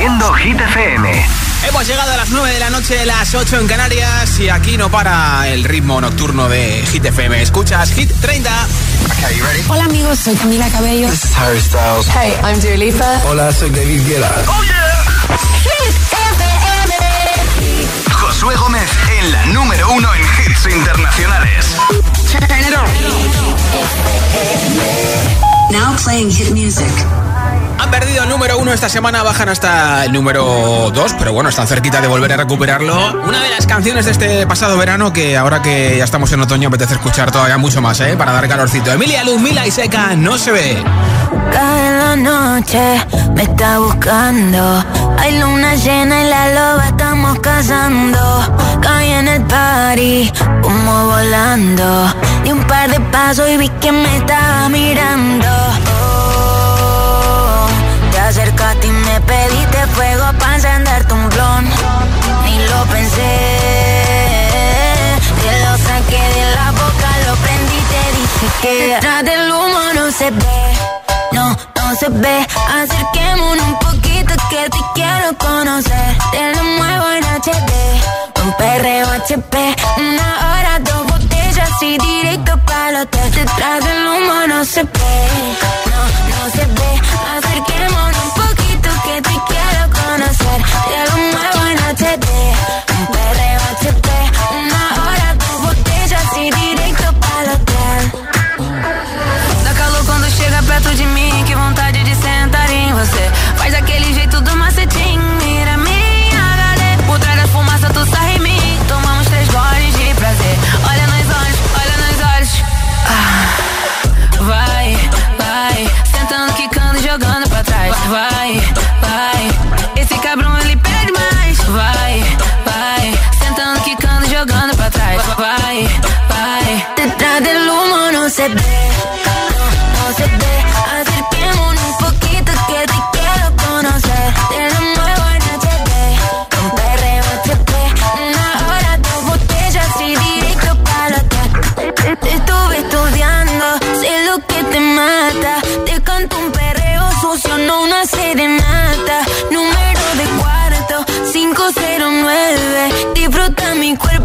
Hit FM. Hemos llegado a las 9 de la noche, las 8 en Canarias y aquí no para el ritmo nocturno de Hit FM. Escuchas Hit 30. Hola amigos, soy Camila Cabello. This is Harry Styles. Hey, I'm Dua Lipa. Hola, soy David Guetta. Oh yeah. Hit FM. Josué Gómez en la número uno en hits internacionales. Now playing hit music. Han perdido el número uno esta semana, bajan hasta el número dos, pero bueno, están cerquita de volver a recuperarlo. Una de las canciones de este pasado verano que ahora que ya estamos en otoño apetece escuchar todavía mucho más, ¿eh? Para dar calorcito. Emilia Luz, Mila y Seca, no se ve. Cae la noche, me está buscando. Hay luna llena y la loba estamos cazando. Caí en el party, como volando. Di un par de pasos y vi que me estaba mirando. Te acercaste y me pediste fuego para encenderte un blon. Ni lo pensé. Te lo saqué de la boca, lo prendí te dije que detrás del humo no se ve. No, no se ve. Acerquémonos un poquito que te quiero conocer. Te lo muevo en HD. Un perreo HP. Una hora, dos botellas y directo para el hotel. Detrás del humo no se ve. No, no se ve. Acerquémonos un poquito que te quiero conocer. Te lo muevo en HD. Un perreo HP. Una hora, dos botellas y directo para el hotel. Dá calor quando chega perto de mim, que vontade de sentar em você. Disfruta mi cuerpo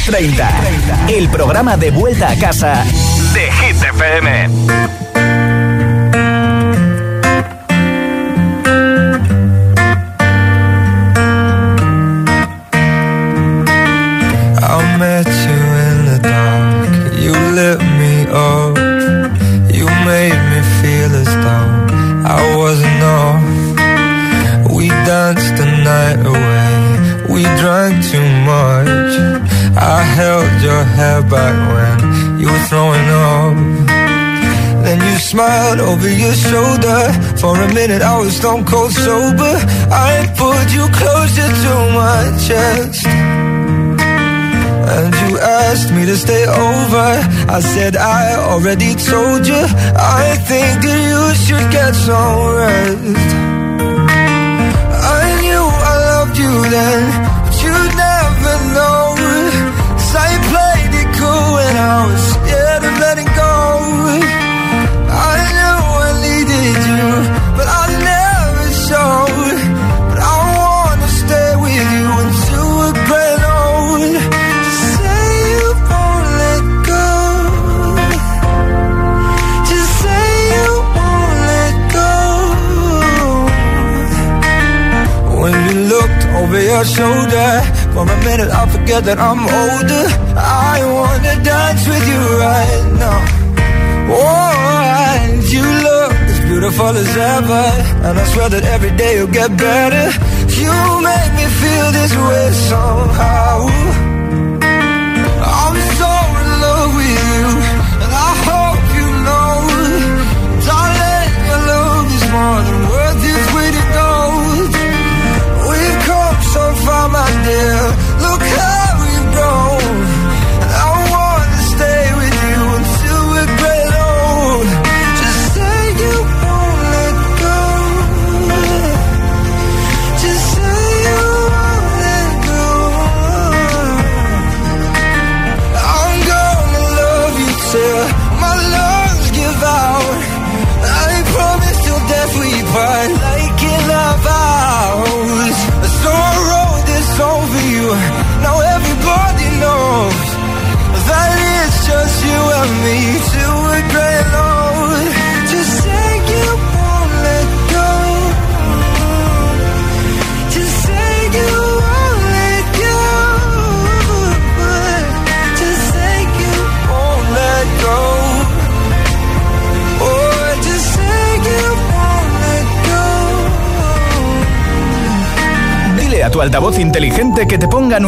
Hit 30. El programa de vuelta a casa de Hit FM. Smiled over your shoulder. For a minute, I was stone cold sober. I pulled you closer to my chest. And you asked me to stay over. I said I already told you. I think that you should get some rest. I knew I loved you then, but you never know. 'Cause I played it cool when I was over your shoulder. For a minute, I forget that I'm older. I wanna dance with you right now. Oh, and you look as beautiful as ever. And I swear that every day you'll get better. You make me feel this way somehow.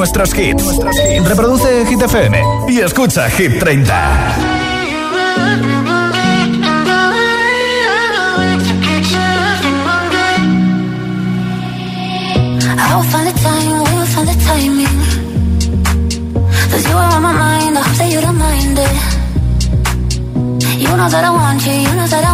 nuestros hits. Reproduce Hit FM y escucha Hit 30. You know that I want you, you know that I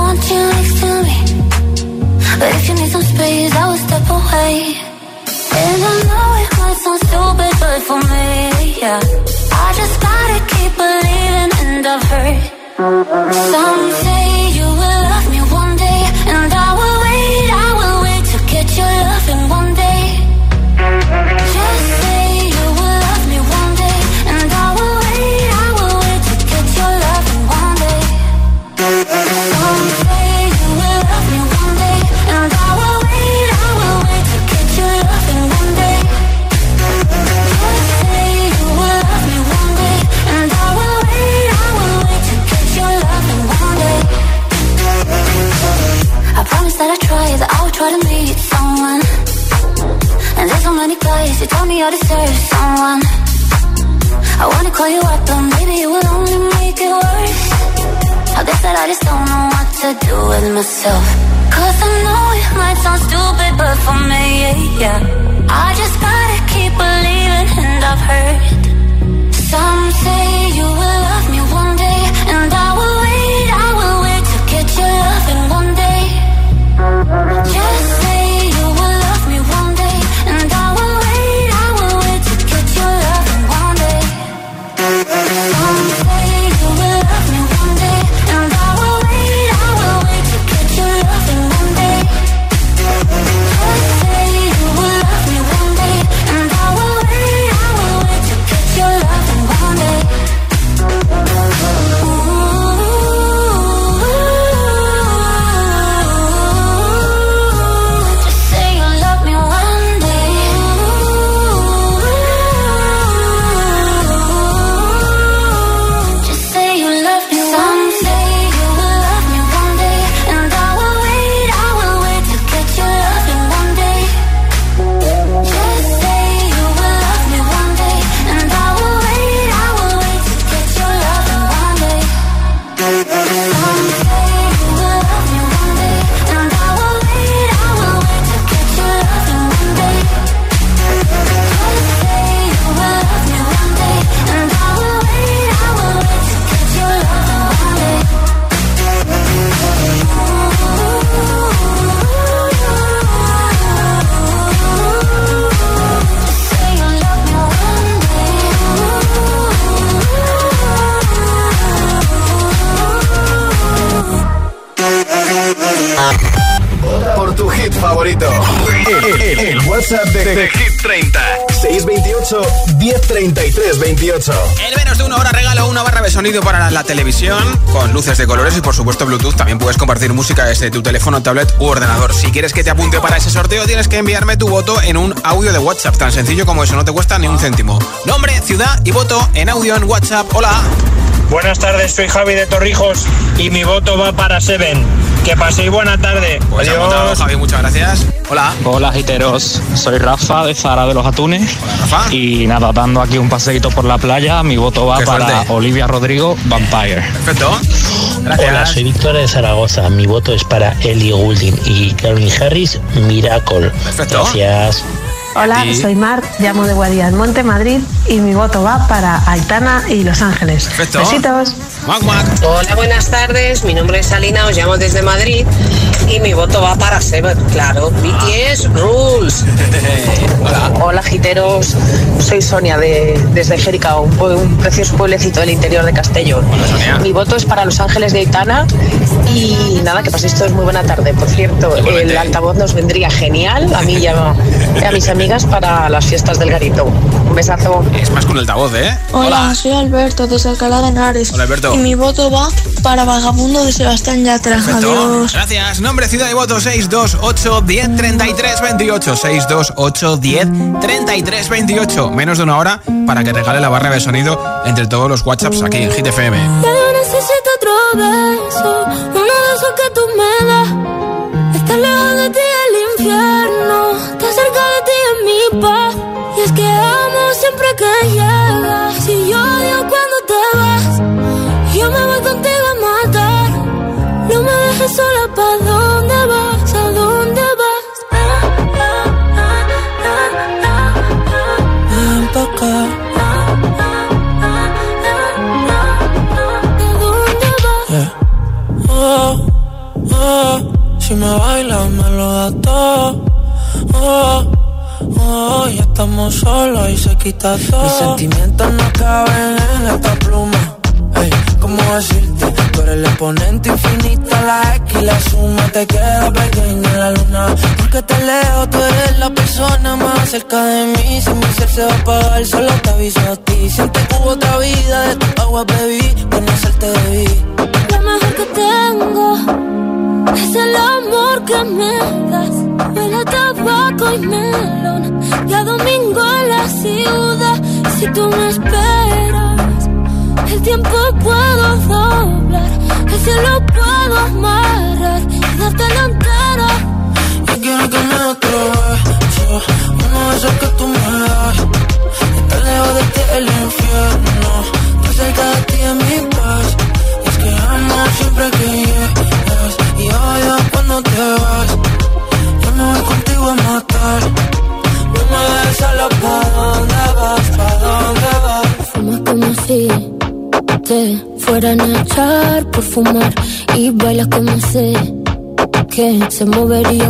sonido para la televisión con luces de colores y por supuesto Bluetooth. También puedes compartir música desde tu teléfono, tablet u ordenador. Si quieres que te apunte para ese sorteo, tienes que enviarme tu voto en un audio de WhatsApp. Tan sencillo como eso, no te cuesta ni un céntimo. Nombre, ciudad y voto en audio en WhatsApp. Hola. Buenas tardes, soy Javi de Torrijos y mi voto va para Seven. Que paséis buena tarde. Pues Adiós. Javi, muchas gracias. Hola. Hola giteros, soy Rafa de Zara de los Atunes Hola, Rafa. y nada, dando aquí un paseíto por la playa, mi voto va Qué para suerte. Olivia Rodrigo, Vampire. Perfecto. Gracias. Hola, soy Víctor de Zaragoza. Mi voto es para Ellie Goulding y Calvin Harris, Miracle. Perfecto. Gracias. Hola, Y- soy Mar, llamo de Guadía Monte, Madrid y mi voto va para Aitana y Los Ángeles. Perfecto. Besitos. Hola, buenas tardes. Mi nombre es Alina, os llamo desde Madrid y mi voto va para Seven, claro. BTS Rules. Hola. Hola, giteros. Soy Sonia de, desde Jerica, un, precioso pueblecito del interior de Castellón. Sonia. Mi voto es para Los Ángeles de Aitana y nada, que paséis todos muy buena tarde. Por cierto, Igualmente. el altavoz nos vendría genial a mí y a, y a mis amigas para las fiestas del garito. Un besazo. Es más con el altavoz, ¿eh? Hola, soy Alberto desde Alcalá de Henares. Hola, Alberto. Y mi voto va para Vagabundo de Sebastián Yatra. Perfecto. Adiós. Gracias. Nombre, ciudad y voto 628 10 33 28. 628 10 33 28. Menos de una hora para que regale la barra de sonido entre todos los WhatsApps aquí en Hit FM. Ya yo necesito otro beso, uno de esos que tú me das. Estar lejos de ti el infierno, estar cerca de ti es mi paz. Y es que amo siempre que llegas. Si yo odio cuando te vas, yo me voy contigo dejes sola, ¿pa' dónde vas? ¿A dónde vas? Ah, ah, ah. Ven pa' acá. ¿A dónde vas? Oh, oh, si me bailas me lo da todo. Oh, oh, ya estamos solos y se quita todo. Mis sentimientos no caben en esta pluma. ¿Cómo decirte? Tú el exponente infinito, la X y la suma te queda pequeña en la luna. Porque te leo, tú eres la persona más cerca de mí. Si mi ser se va a apagar, solo te aviso a ti. Siente que hubo otra vida, de tu agua bebí, conocerte debí. Lo mejor que tengo es el amor que me das. Huele tabaco y melón. Ya domingo en la ciudad. Si tú me esperas, el tiempo puedo doblar. El cielo puedo amarrar y dártelo entero. Yo se movería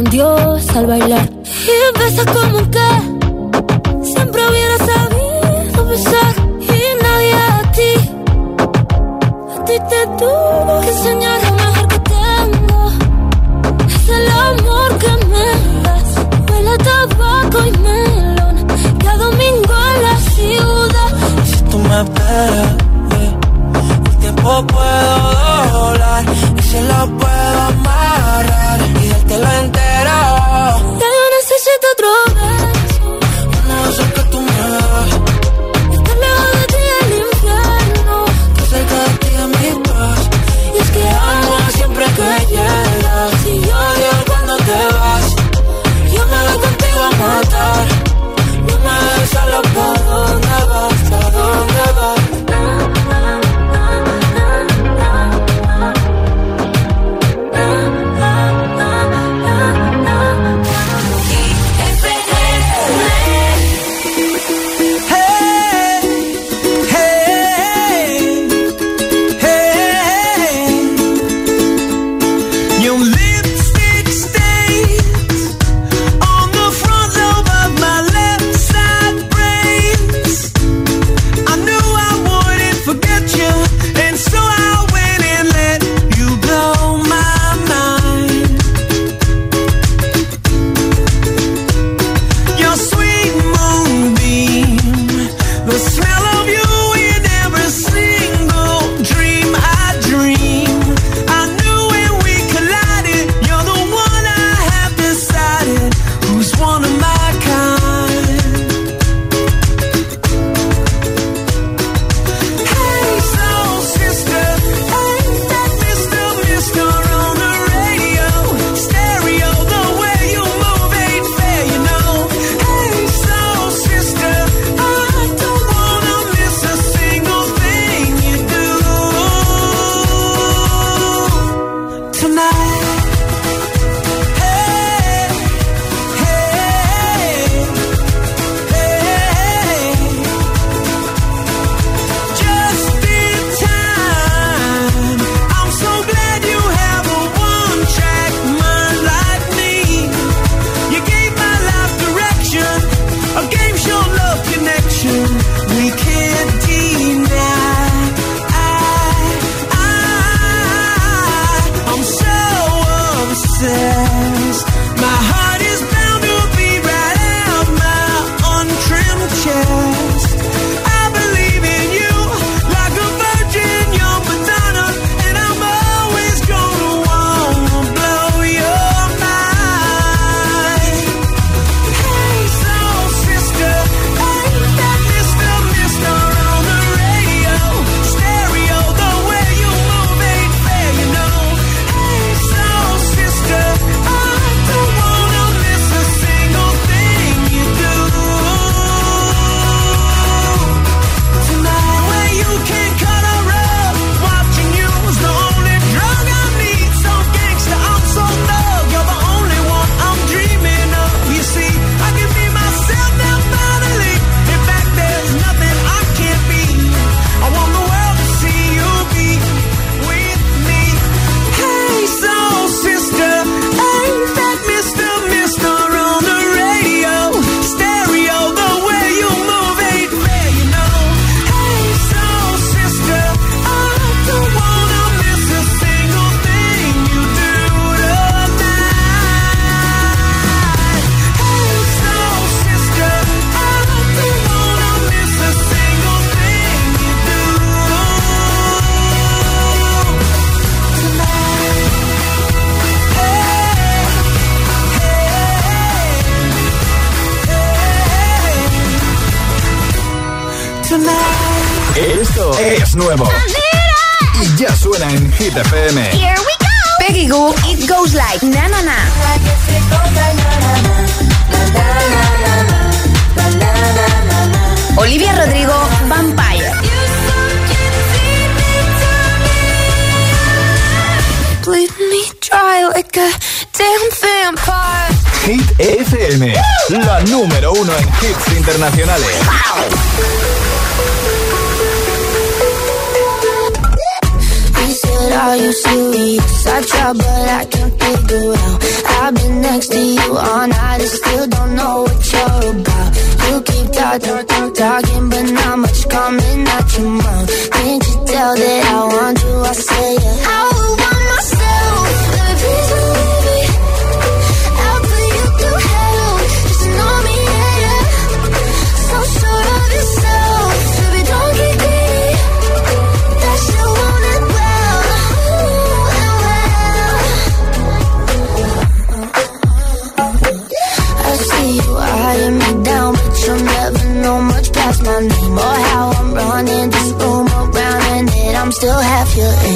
you all night and still don't know what you're about. You keep talking, talking, talking, but not much coming out your mouth. Can't you tell that I want you? I say, yeah. I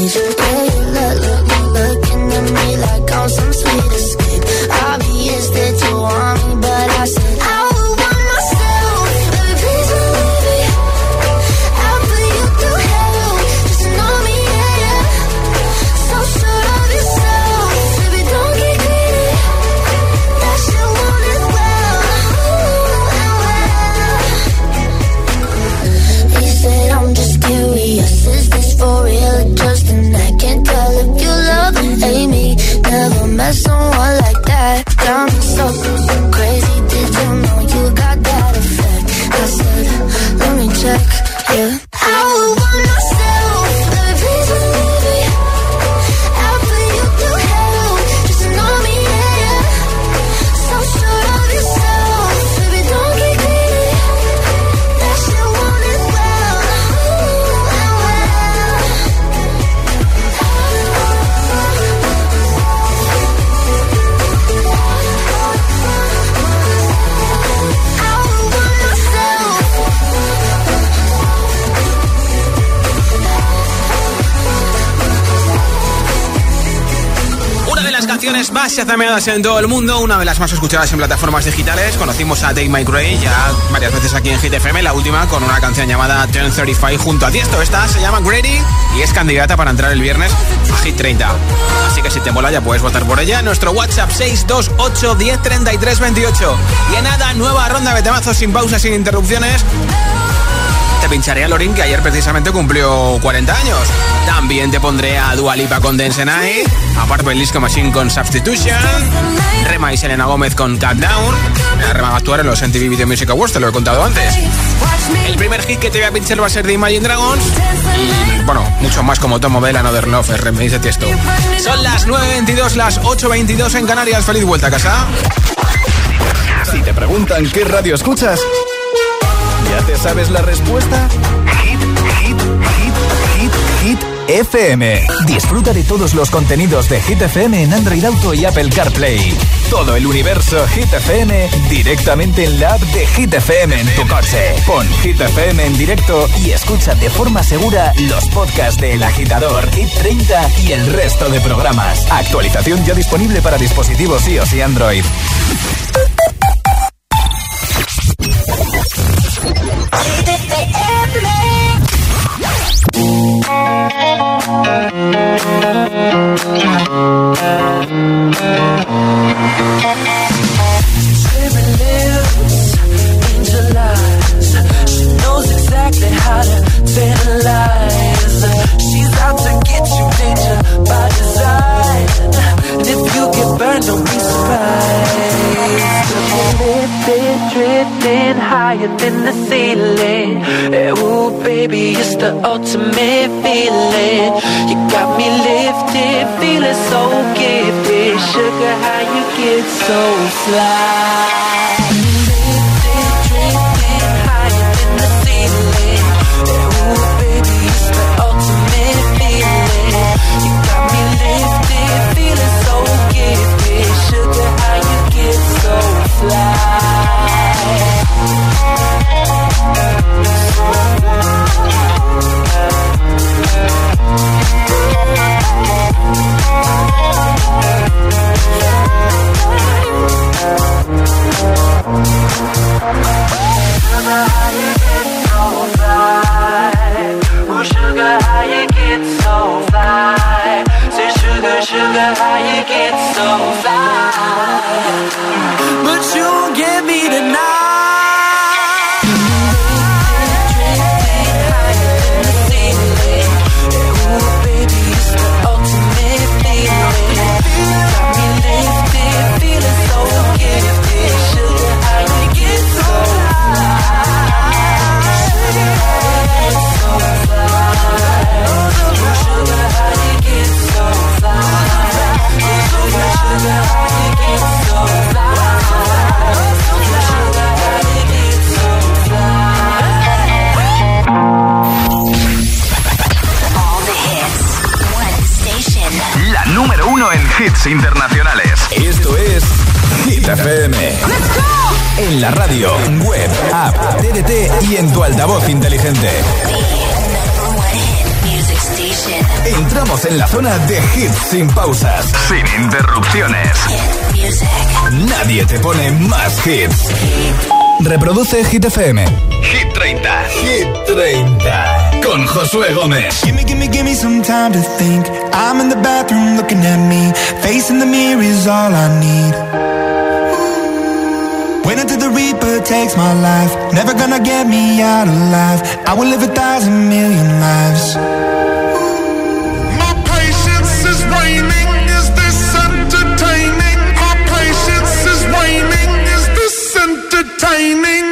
You. Más chazameadas en todo el mundo, una de las más escuchadas en plataformas digitales. Conocimos a Dave My Gray ya varias veces aquí en Hit FM, la última con una canción llamada 1035 junto a Tiesto. Esta se llama Grady y es candidata para entrar el viernes a Hit 30. Así que si te mola ya puedes votar por ella nuestro WhatsApp 628 1033 28. Y en nada, nueva ronda de temazos sin pausas, sin interrupciones te pincharé a Lorin, que ayer precisamente cumplió 40 años. También te pondré a Dua Lipa con Dance Night, a Purple Disco Machine con Substitution, Rema y Selena Gómez con Cut Down. Mira, Rema a actuar en los MTV Video Music Awards, te lo he contado antes. El primer hit que te voy a pinchar va a ser de Imagine Dragons y, bueno, mucho más como Tomo Bell, Another Love, remix de Tiesto. Son las 9.22, las 8.22 en Canarias. Feliz vuelta a casa. Si te preguntan qué radio escuchas, ¿ya te sabes la respuesta? Hit, hit, hit, hit, hit FM. Disfruta de todos los contenidos de Hit FM en Android Auto y Apple CarPlay. Todo el universo Hit FM directamente en la app de Hit FM en tu coche. Pon Hit FM en directo y escucha de forma segura los podcasts de El Agitador, Hit 30 y el resto de programas. Actualización ya disponible para dispositivos iOS y Android. The ultimate feeling. You got me lifted, feeling so gifted. Sugar, how you get so fly? Sugar, how you get so fly? Hits internacionales. Esto es Hit FM. En la radio, web, app, TDT y en tu altavoz inteligente. Entramos en la zona de hits sin pausas, sin interrupciones. Nadie te pone más hits. Reproduce Hit FM. Hit 30. Hit 30. Con Josué Gómez. Gimme, gimme, gimme some time to think. I'm in the bathroom looking at me. Facing the mirror is all I need. Wait until the Reaper takes my life. Never gonna get me out alive. I will live a thousand million lives. timing.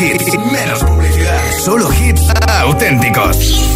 Hits, menos publicidad. Solo hits auténticos.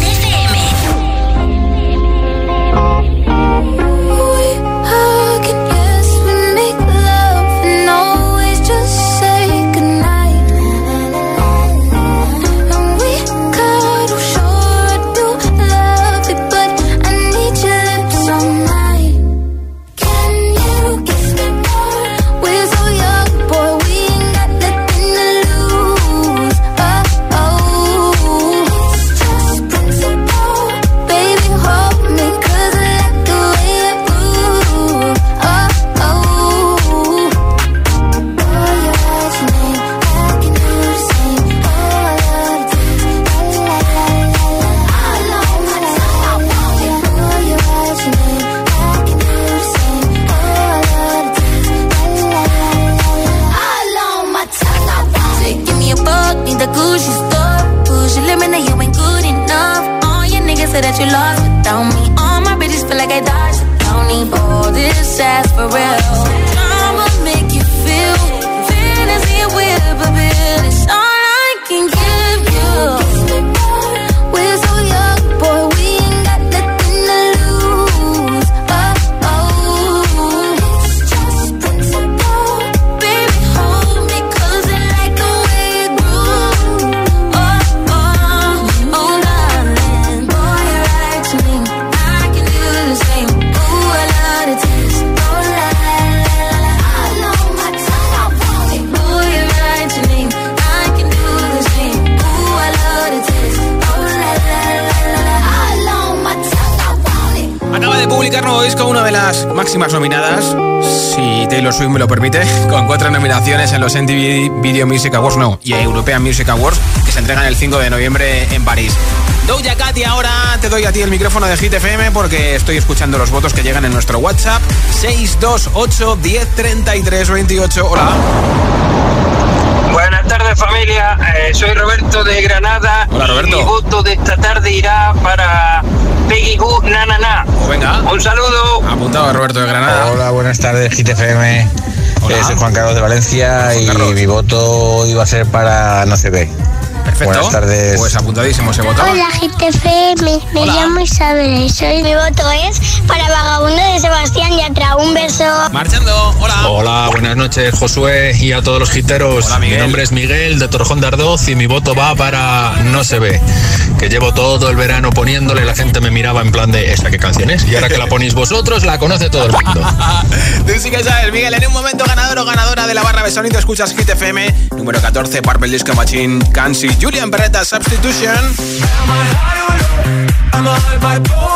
Los MTV Video Music Awards, no, y European Music Awards, que se entregan el 5 de noviembre en París. Doja Cat y ahora te doy a ti el micrófono de Hit FM porque estoy escuchando los votos que llegan en nuestro WhatsApp 628 1033 28. Hola. Buenas tardes familia, Eh, soy Roberto de Granada. Hola, Roberto. Y mi voto de esta tarde irá para Peggy Goo Na Na Na. Pues venga. Un saludo. Apuntado Roberto de Granada. Hola, buenas tardes, GTFM. Soy Juan Carlos de Valencia y mi voto iba a ser para No se ve. Perfecto. Buenas tardes. Pues apuntadísimo ese voto. Hola GTFM, me llamo Isabel soy mi voto es para Vagabundo de Sebastián Yatra. Un beso. Marchando, hola. Hola, buenas noches Josué y a todos los giteros. Mi nombre es Miguel de Torjón de Ardoz y mi voto va para No se ve. Que llevo todo el verano poniéndole, la gente me miraba en plan de ¿esa qué canción es? Y ahora que la ponéis vosotros, la conoce todo el mundo. Tú sí que sabes, Miguel, en un momento ganador o ganadora de la barra de sonido escuchas Hit FM, número 14, Purple Disco Machine, Cansi, Julian Beretta, Substitution. I'm a high bipolar.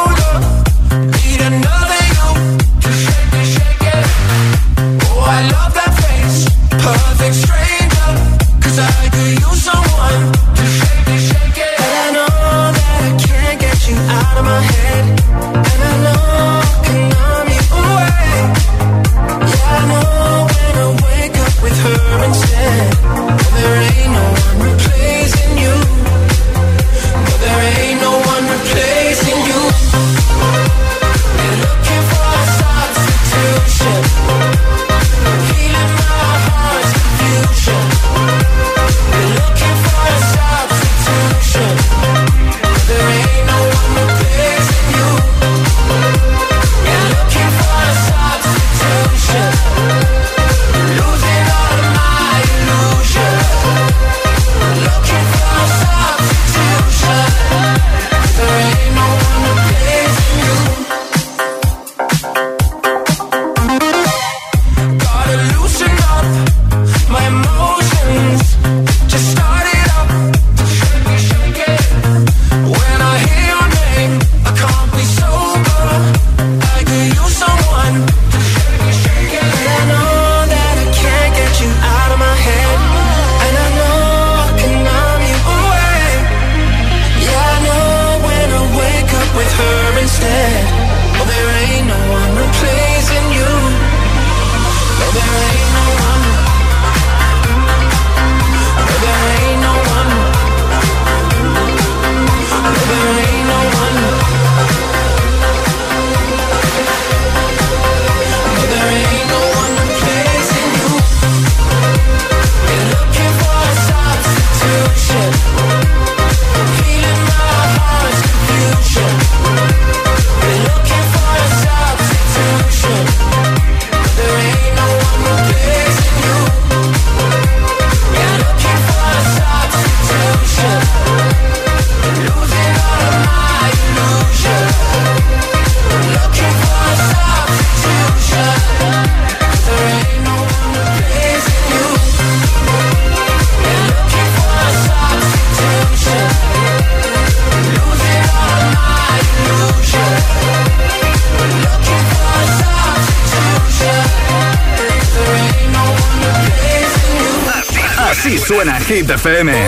FM.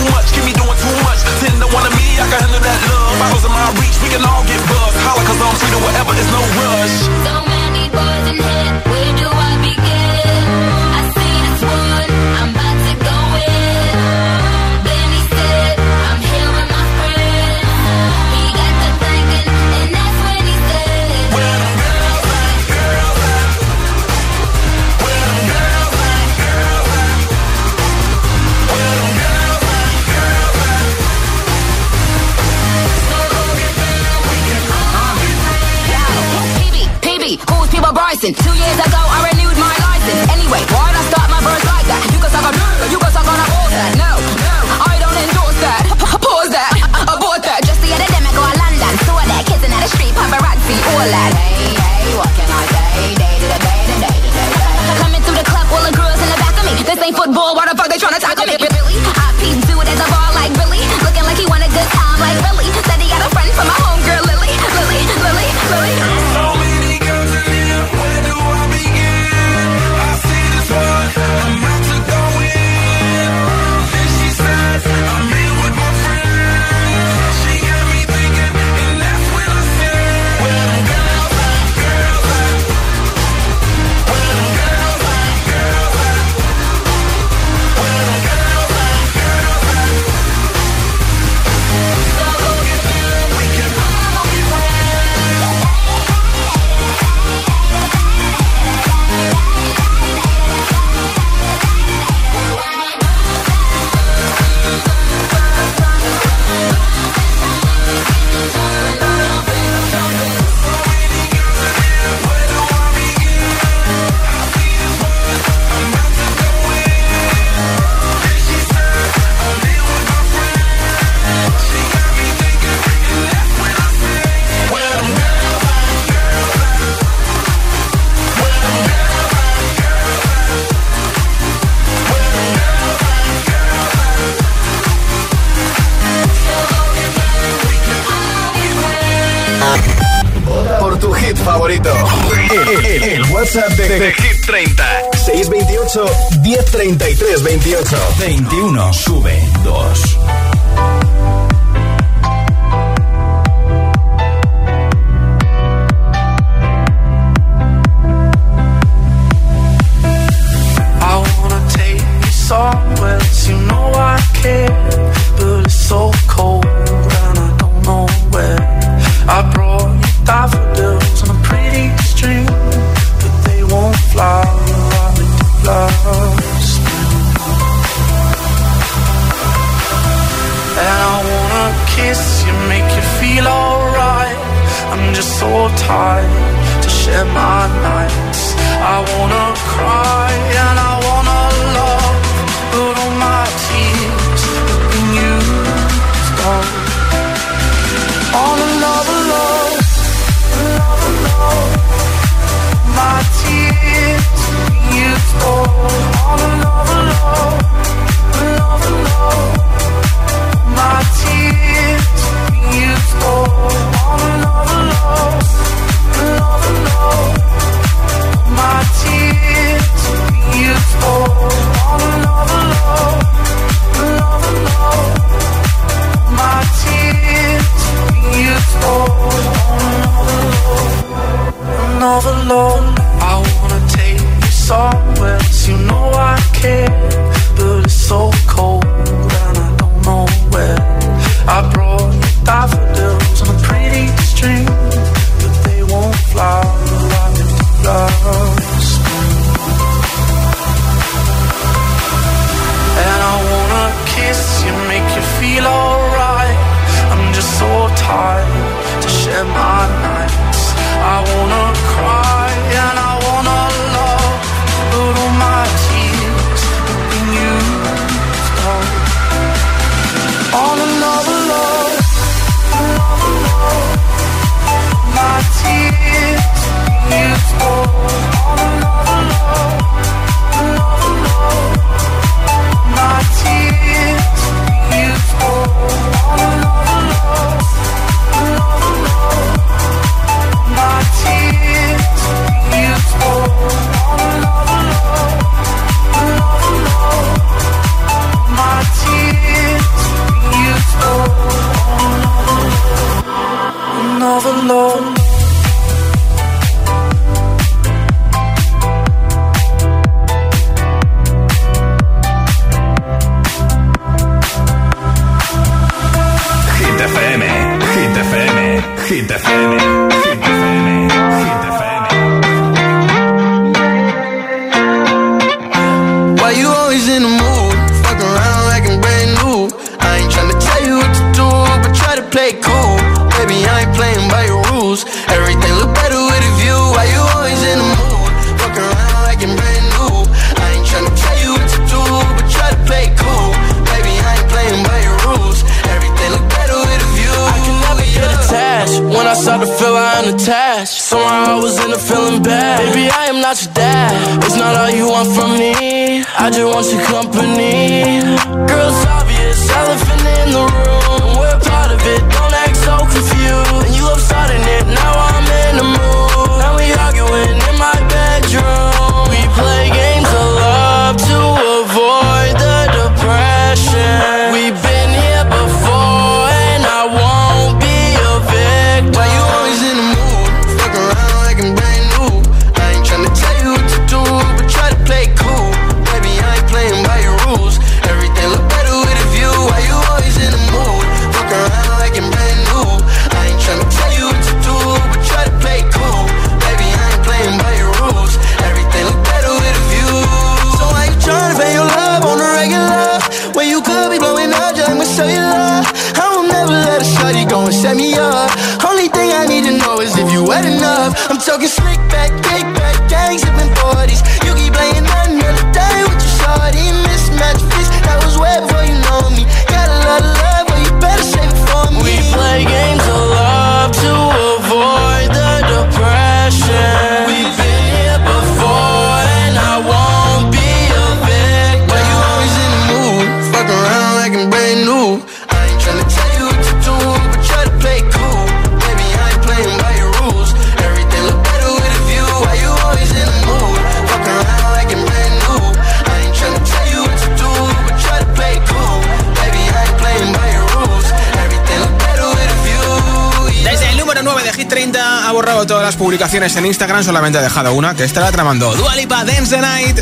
too much, keep me doing too much. Ten to one of me, I can handle that love. Bottles in my reach, we can all get buzzed. Holla, cause I'm treated whatever, it's no rush. So many boys in here. pricing. Two years ago, I renewed my license. Anyway, why'd I start my verse like that? You can suck on no, you can suck on a horse that. No, no, I don't endorse that. Pause that, abort that. Just the other day, I go to London, saw that kids in the street, paparazzi, all that. Hey, hey, what can I say? Day to the day, to day to day. Coming through the club, all the girls in the back of me. This ain't football. Why the fuck they tryna tackle me? 1033 28 21 sube. play cool. Baby, I ain't playing by your rules. Everything look better with a view. Why you always in the mood? Fuck around like you're brand new. I ain't tryna tell you what to do, but try to play cool. Baby, I ain't playing by your rules. Everything look better with a view. I can never yeah. attached. When I start to feel I am attached, somehow I was in a feeling bad. Baby, I am not your dad. It's not all you want from me. I just want your company. Girl, it's obvious, elephant in the room it. publicaciones en Instagram, solamente ha dejado una que estará tramando Dualipa Dance the Night.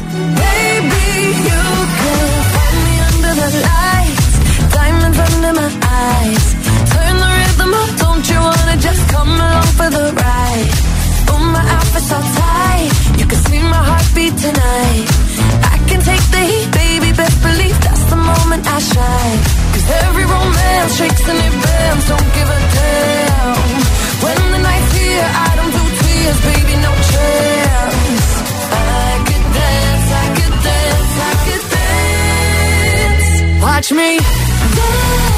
Every romance shakes Don't give a damn. Watch me dance.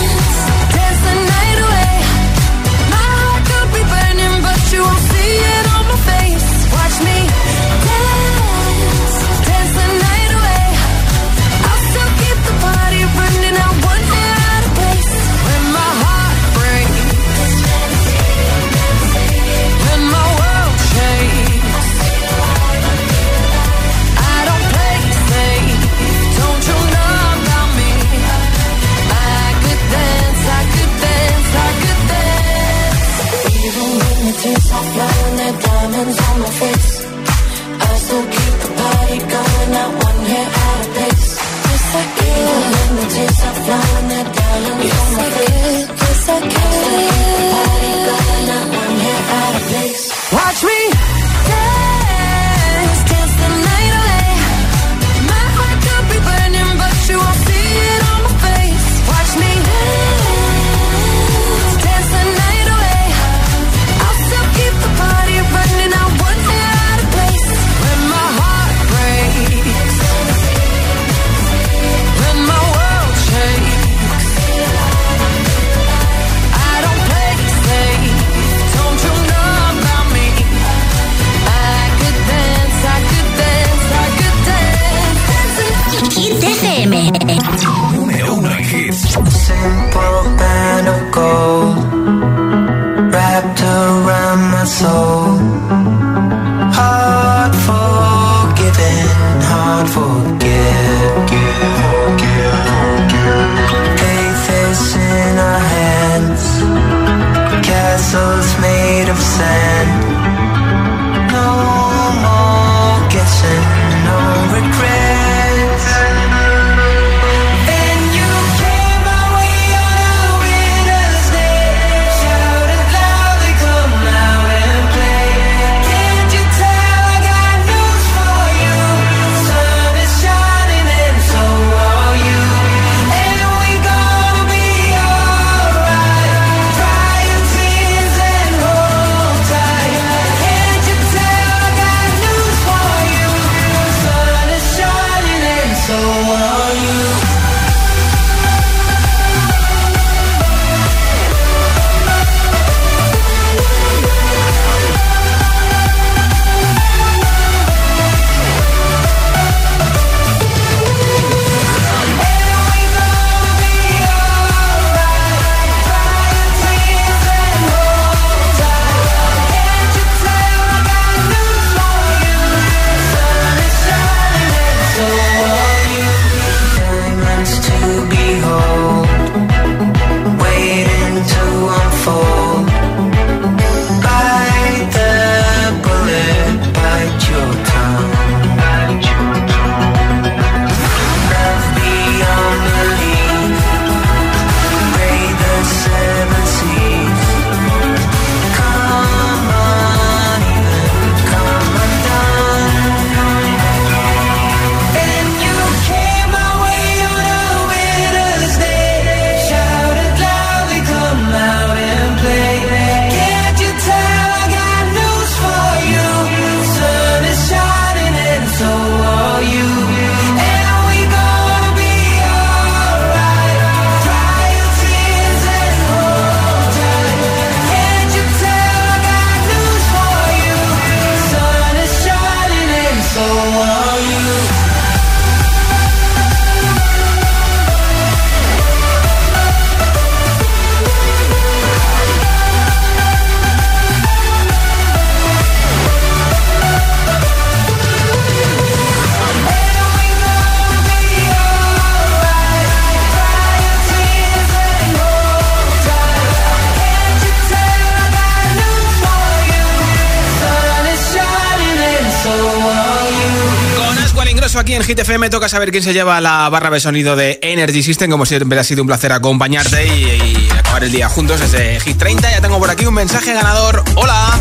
En Hit FM. Toca saber quién se lleva la barra de sonido de Energy System. Como siempre, ha sido un placer acompañarte y, acabar el día juntos desde Hit 30. Ya tengo por aquí un mensaje ganador. Hola.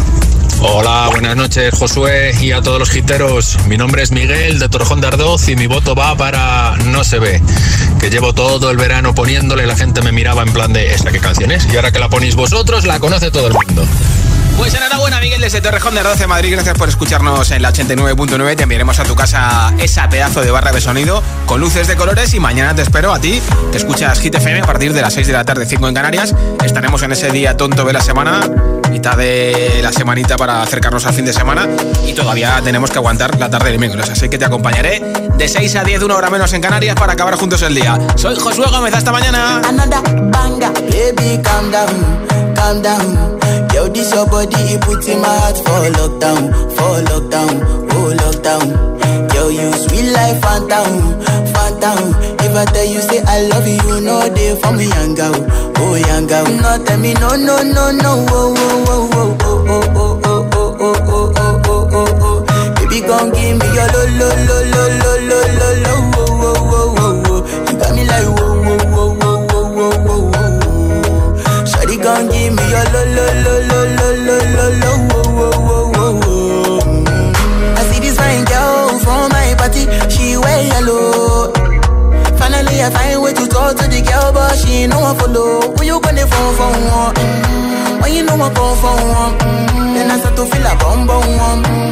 Hola, buenas noches Josué y a todos los giteros. Mi nombre es Miguel de Torjón de Ardoz y mi voto va para No se ve, que llevo todo el verano poniéndole, la gente me miraba en plan de ¿esta qué canción es? Y ahora que la ponéis vosotros, la conoce todo el mundo. Pues enhorabuena, Miguel, desde Torrejón de Ardoz, Madrid. Gracias por escucharnos en la 89.9. Te enviaremos a tu casa esa pedazo de barra de sonido con luces de colores. Y mañana te espero a ti, que escuchas Hit FM a partir de las 6 de la tarde, 5 en Canarias. Estaremos en ese día tonto de la semana, mitad de la semanita para acercarnos al fin de semana. Y todavía tenemos que aguantar la tarde del miércoles. Así que te acompañaré de 6 a 10, una hora menos en Canarias, para acabar juntos el día. Soy Josué Gómez, hasta mañana. Baby, calm down, calm down. Yo, this your body, it puts in my heart for lockdown, for lockdown, oh lockdown. Yo, you sweet life, phantom, phantom. If I tell you say I love you, know they for me, young girl, oh young girl. No, tell me no, no, no, no, oh, oh, oh, oh, oh, oh, oh, oh, oh, oh, oh, oh, oh, oh. Baby, gon' give me your lo, lo, lo, lo, lo, lo, lo, lo, oh, oh, oh, oh, oh. You got me like whoa, one, then I start to feel a bum bum one.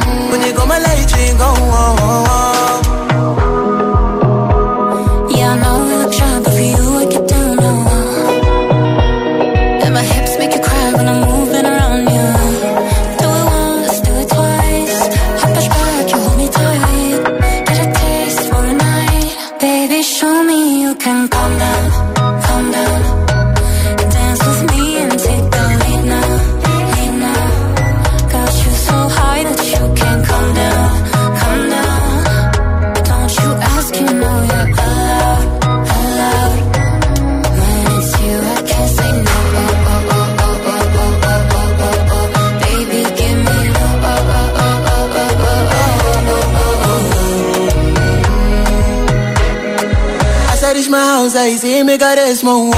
Me it got a small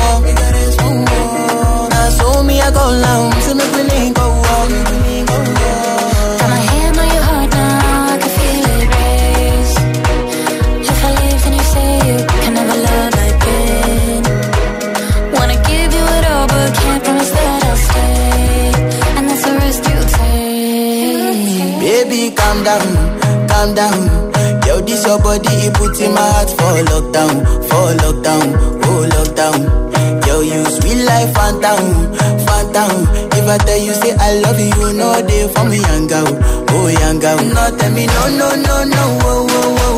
say I love you, no they for me, young girl, oh young girl. No, tell me no, no, no, no, oh, oh, oh,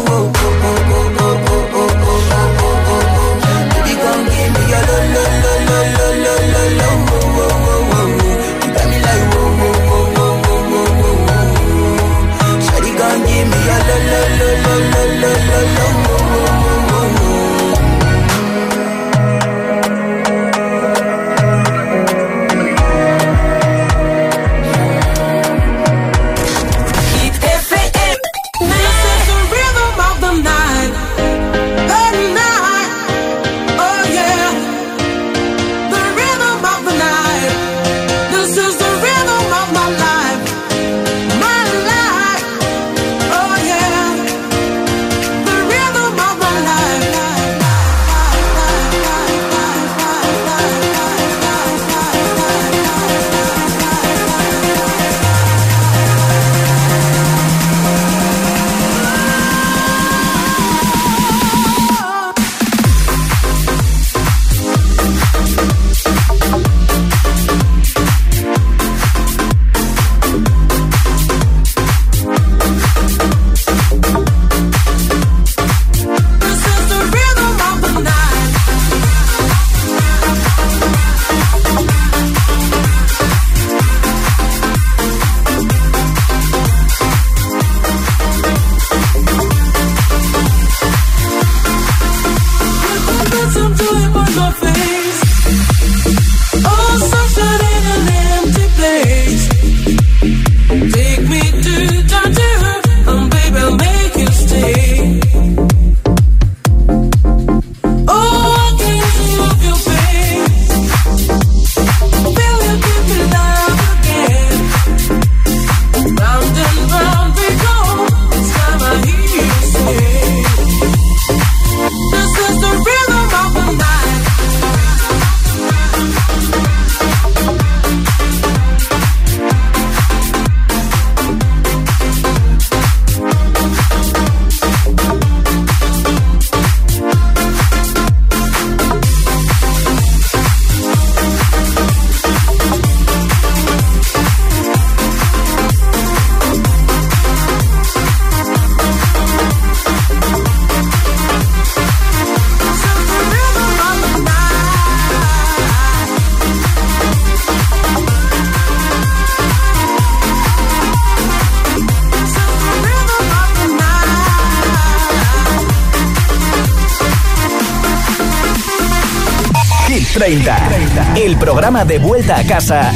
el programa de vuelta a casa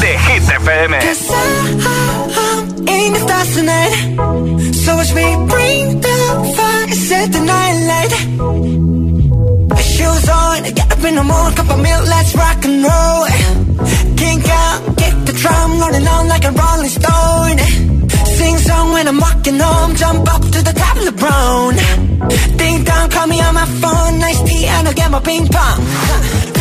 de Hit FM. Shoes on, get up in the morning, cup of milk, let's rock and roll. Kink out, kick the drum, rolling on like a rolling stone. Sing song when I'm walking home, jump up to the top of the brown. Ding dong, call me on my phone, nice tea, and I'll get my ping pong.